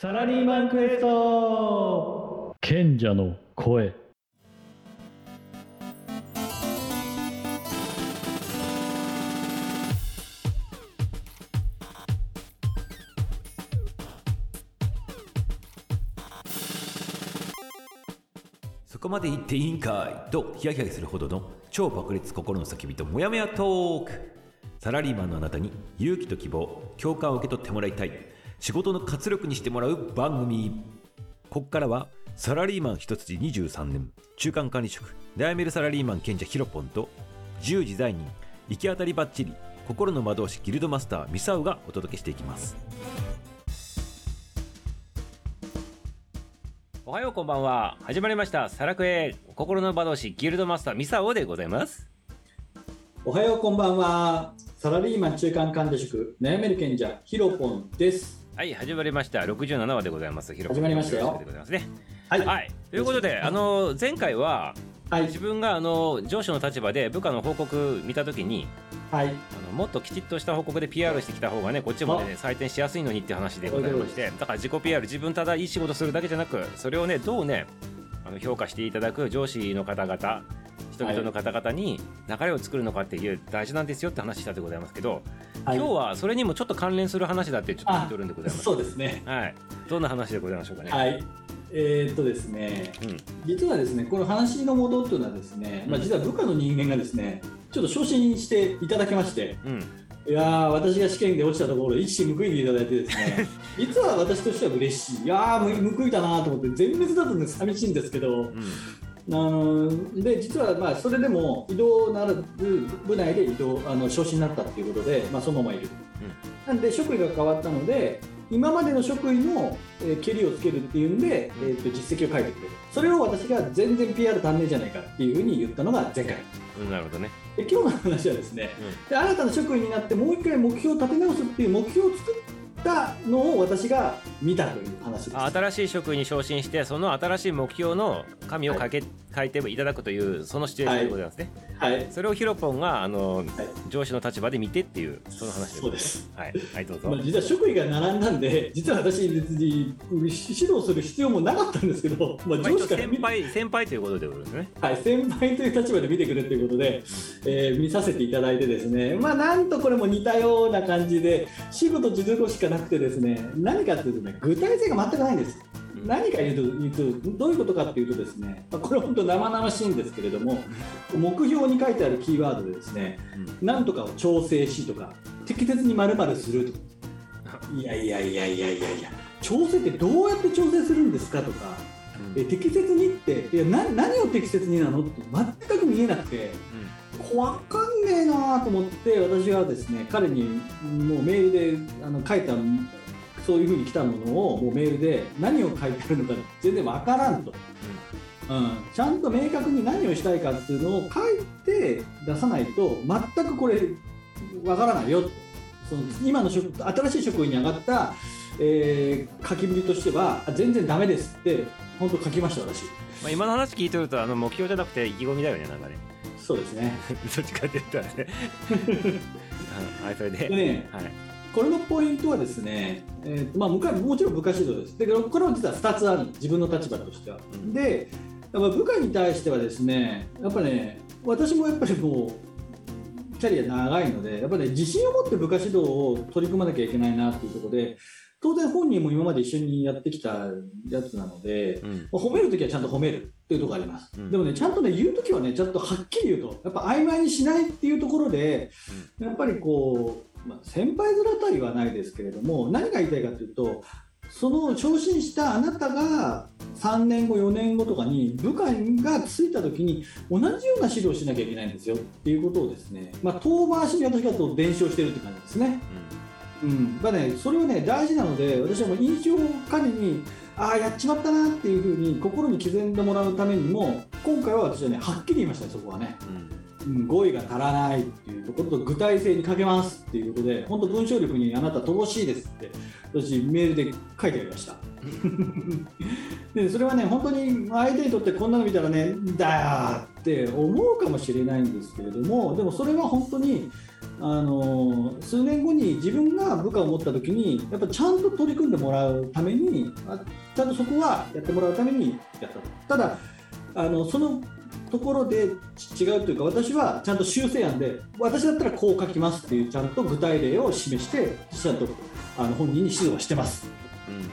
サラリーマンクエスト。賢者の声。そこまで言っていいんかい？とヒヤヒヤするほどの超爆裂心の叫びとモヤモヤトーク。サラリーマンのあなたに勇気と希望共感を受け取ってもらいたい仕事の活力にしてもらう番組。ここからはサラリーマン一筋23年。中間管理職。悩めるサラリーマン賢者ヒロポンと自由自在人行き当たりばっちり心の魔導士ギルドマスターミサウがお届けしていきます。おはようこんばんは。始まりました。サラクエ心の魔導士ギルドマスターミサオでございます。おはようこんばんは。サラリーマン中間管理職悩める賢者ヒロポンです。はい始まりました。67話でございます。始まりましたよ。でございますね。はい。はい。ということであの前回ははい。自分があの上司の立場で部下の報告見たときにはい。あのもっときちっとした報告で PR してきた方がねこっちもね採点しやすいのにって話でございましてだから自己 PR 自分ただいい仕事するだけじゃなくそれをねどうねあの評価していただく上司の方々人々の方々に流れを作るのかっていう大事なんですよって話したでございますけど、はい今日はそれにもちょっと関連する話だってちょっと聞いてるんでございます。そうですね。はい。どんな話でございましょうかね、はい。えーっとですね、うん。実はですね、この話の元というのはですね、まあ実は部下の人間がですね、ちょっと昇進していただきまして、うん。いやー、私が試験で落ちたところ、一矢報いていただいてですね、実は私としては嬉しい。いやー、報いたなと思って、全滅だとね、寂しいんですけど、うんあので実はまあそれでも移動なる部内で移動あの昇進になったっていうことで、まあ、そのままいる、なんで職位が変わったので今までの職位の、えりをつけるっていうんで、えー、と実績を書いてくれる。それを私が全然 PR 足んねえじゃないかっていうふうに言ったのが前回。うんなるほどね。で今日の話はですね、で新たな職位になってもう一回目標を立て直すっていう目標を作ったのを私が見たという話です。あ新しい職位に昇進してその新しい目標の紙を書け、書いていただくというそのシチュエーションでございますね、はい。それをヒロポンがあの、はい。上司の立場で見てっていうその話でそうです。はい、はい、どうぞ、まあ、実は職位が並んだんで、実は私、別に指導する必要もなかったんですけど、まあ、上司から見先輩先輩ということでございますね。はい、先輩という立場で見てくれということで、えー見させていただいてですね、まあ、なんとこれも似たような感じで、仕事実力しかなくてですね、何かというとね、具体性が全くないんです。何か言うと言うとどういうことかっていうとですね、まあこれ本当生々しいんですけれども、目標に書いてあるキーワードでですね、なんとかを調整しとか、適切に〇〇するとか、いやいやいやいやいやいや、調整ってどうやって調整するんですかとか、え適切にっていやな何を適切になのって全く見えなくてわかんねえなと思って私はですね彼にもうメールであの書いたそういうふうに来たものをもうメールで何を書いてあるのか全然わからんと、うん、ちゃんと明確に何をしたいかっていうのを書いて出さないと全くこれわからないよと。その今の職新しい職員に上がった、えー書きぶりとしてはあ全然ダメですって本当書きました私。まあ、今の話聞いてるとあの目標じゃなくて意気込みだよねなんかねそうですね。どっちかって言ったらね。う んはいそれで。でねはい。これのポイントはですね、えーとまあ、もちろん部下指導です。でこれは実は2つある。自分の立場としては。うん。で、やっぱ部下に対してはですね、やっぱね、私もやっぱりもう、キャリア長いので、やっぱり、ね、自信を持って部下指導を取り組まなきゃいけないなっていうところで、当然本人も今まで一緒にやってきたやつなので、うん褒めるときはちゃんと褒めるっていうところがあります。うんでもね、ちゃんとね、言うときはね、ちゃんとはっきり言うと、やっぱ曖昧にしないっていうところで、やっぱりこう、まあ、先輩面とは言わないですけれども、何が言いたいかというと、その昇進したあなたが3年後、4年後とかに部下がついたときに同じような指導をしなきゃいけないんですよっていうことをですね、まあ、遠回しに私がと伝承してるって感じですね。うん、まあね、それはね、大事なので、私はもう印象管理に、ああ、やっちまったなっていうふうに心に刻んでもらうためにも、今回は私はね、はっきり言いましたね、そこはね。うん語彙が足らないっていうところと具体性に欠けますっていうことで、本当文章力にあなた乏しいですって、私メールで書いてありました。でそれはね本当に相手にとってこんなの見たらねだよって思うかもしれないんですけれどもでもそれは本当にあの数年後に自分が部下を持った時にやっぱちゃんと取り組んでもらうためにあちゃんとそこはやってもらうためにやったと。ただあのそのところで違うというか私はちゃんと修正案で私だったらこう書きますっていうちゃんと具体例を示してちゃんとあの本人に指導はしてます。うん。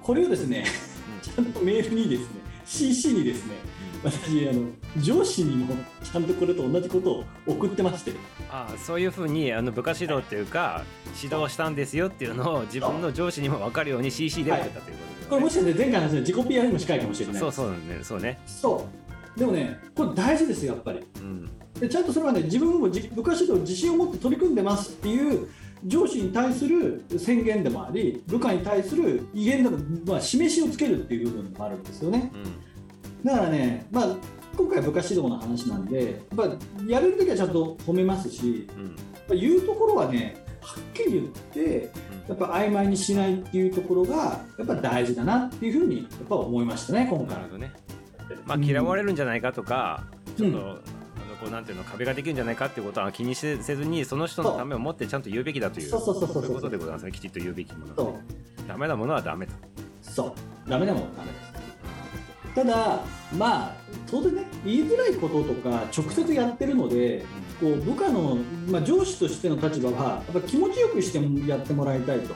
これをですね ちゃんとメールにですね CC にですね私あの上司にもちゃんとこれと同じことを送ってまして。ああそういうふうにあの部下指導っていうか指導したんですよっていうのを自分の上司にも分かるように CC で送ったということこれもですね、しかして前回の話の自己 PR にも近いかもしれない。そうそうねそうね。そう。でもねこれ大事ですよやっぱり。うんでちゃんとそれはね自分もじ部下指導自信を持って取り組んでますっていう上司に対する宣言でもあり部下に対する威厳でも、まあ、示しをつけるっていう部分でもあるんですよね。うん。だからね、まあ、今回は部下指導の話なんでやっぱやれるときはちゃんと褒めますしうん。言うところはねはっきり言ってやっぱ曖昧にしないっていうところがやっぱ大事だなっていうふうにやっぱ思いましたね今回。なるほどね。まあ嫌われるんじゃないかとか、うん。ちょっと、こうなんていうの壁ができるんじゃないかっていうことは気にせずにその人のためを持ってちゃんと言うべきだというそうそうそうそうそう。いうことでございますね。きちっと言うべきものそがね。ダメなものはダメとそう。ダメなもんダメです。ただまあ当然ね言いづらいこととか直接やってるのでこう部下の、まあ、上司としての立場はやっぱ気持ちよくしてもやってもらいたいと。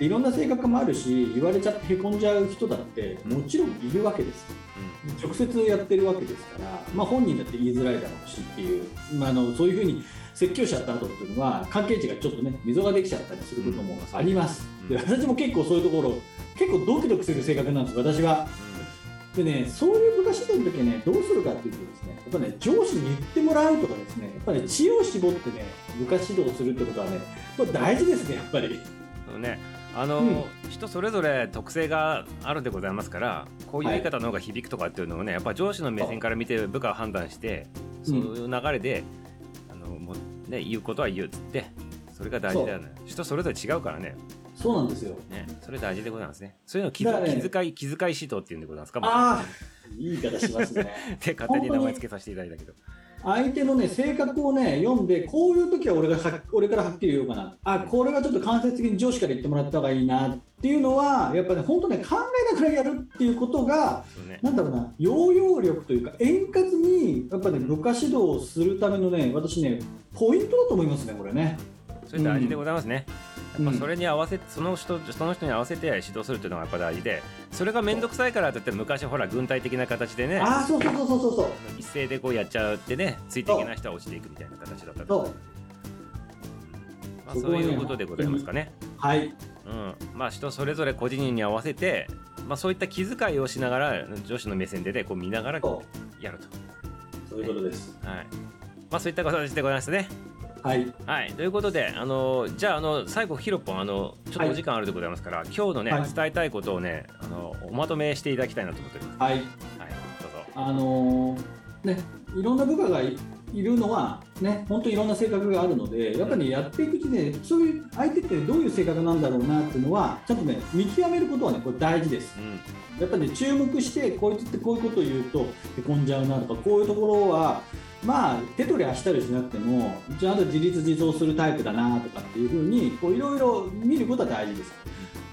いろんな性格もあるし言われちゃってへこんじゃう人だってもちろんいるわけです直接やってるわけですから、まあ、本人だって言いづらいだろうしっていう、まあ、あのそういうふうに説教しちゃった後っていうのは関係値がちょっとね溝ができちゃったりすることもあります、うん。で私も結構そういうところ結構ドキドキする性格なんです私は。でねそういう部下指導の時はねどうするかっていうとですねやっぱね上司に言ってもらうとかですねやっぱり、ね、知恵を絞ってね部下指導するってことはねこれ大事ですねやっぱり。ねあの、うん。人それぞれ特性があるんでございますからこういう言い方の方が響くとかっていうのをね、やっぱ上司の目線から見て部下を判断してそういう流れで、あのもうね、言うことは言うっつってそれが大事だよね。人それぞれ違うからね。そうなんですよ。ねそれ大事でございますね。そういうのを気ね。気遣い気遣い指導っていうんでございますか？ああいい言い方しますね。で勝手に名前つけさせていただいたけど相手のね性格をね読んでこういう時は俺がは俺からはっきり言おうかな。あこれはちょっと間接的に上司から言ってもらった方がいいなっていうのはやっぱね本当ね考えながらやるっていうことがそうね。なんだろうな要領力というか円滑にやっぱね部下指導をするためのね私ねポイントだと思いますねこれねそれ大事でございますね、うん。やっぱそれに合わせその人その人に合わせて指導するっていうのがやっぱ大事でそれが面倒くさいからといって昔ほら軍隊的な形でねああそうそうそうそうそう一斉でこうやっちゃうってねついていけない人は落ちていくみたいな形だったと、そう。まあ、そういうことでございますかね。はい。うん、まあ人それぞれ個人に合わせて、まあ、そういった気遣いをしながら女子の目線でねこう見ながらそやると、うそういうことです。はい。まあ、そういった形でございますね。はい。はい、ということで、あのじゃああの最後ヒロポンあのちょっとお時間あるでございますから、今日のね、はい。伝えたいことをねあのおまとめしていただきたいなと思っております。はい。はい、どうぞ。あのーね、いろんな部下がいいるのは、ね、本当にいろんな性格があるので、やっぱり、ね、やっていくうちで、そういう相手ってどういう性格なんだろうなっていうのは、ちゃんとね、見極めることはね、これ大事です。うんやっぱり、ね、注目して、こいつってこういうことを言うと、へこんじゃうなとか、こういうところは、まあ、手取り足取りしなくても、ちゃんと自立自走するタイプだなとかっていうふうに、こういろいろ見ることは大事です。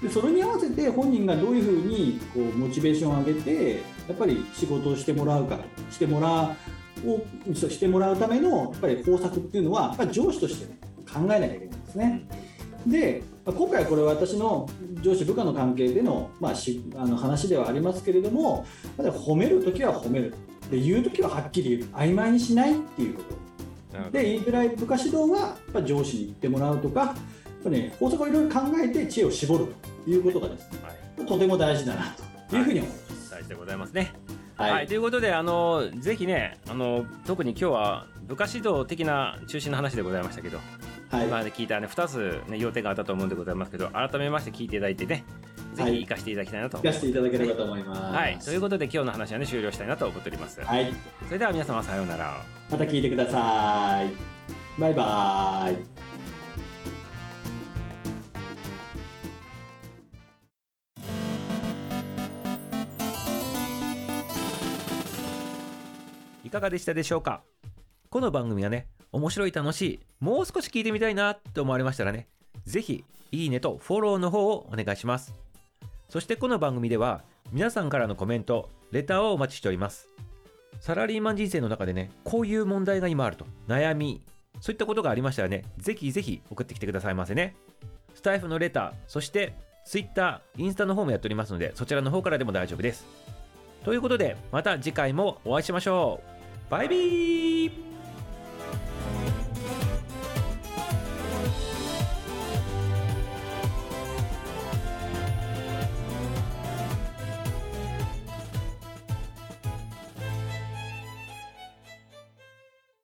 でそれに合わせて本人がどういうふうにこうモチベーションを上げてやっぱり仕事をしてもらうかしてもらうをしてもらうためのやっぱり方策っていうのはやっぱり上司として、ね、考えなきゃいけないんですね。でまあ今回はこれは私の上司部下の関係での,、まあ、しあの話ではありますけれども褒めるときは褒めるで言うときははっきり言う曖昧にしないっていうことで言いづらい部下指導はやっぱ上司に言ってもらうとかやっぱ、ね、法則をいろいろ考えて知恵を絞るということがですねはい、とても大事だなというふうに思います。大事でございますね。はい、はい、ということで、あのぜひね、あの特に今日は部下指導的な中心の話でございましたけど、はい今まで聞いたね、2つ、ね、要点があったと思うんでございますけど、改めまして聞いていただいてね、ぜはいひ活かしていただきたいなと。聞かせていただければと思います。はい、ということで今日の話はね終了したいなと思っております。はい、それでは皆様さようなら。また聞いてください。バイバイ。かがでしたでしょうか？この番組がね面白い楽しいもう少し聞いてみたいなって思われましたらねぜひいいねとフォローの方をお願いします。そしてこの番組では皆さんからのコメントレターをお待ちしております。サラリーマン人生の中でねこういう問題が今あると悩みそういったことがありましたらねぜひぜひ送ってきてくださいませね。スタイフのレターそして Twitter、インスタの方もやっておりますのでそちらの方からでも大丈夫です。ということでまた次回もお会いしましょう。バイビー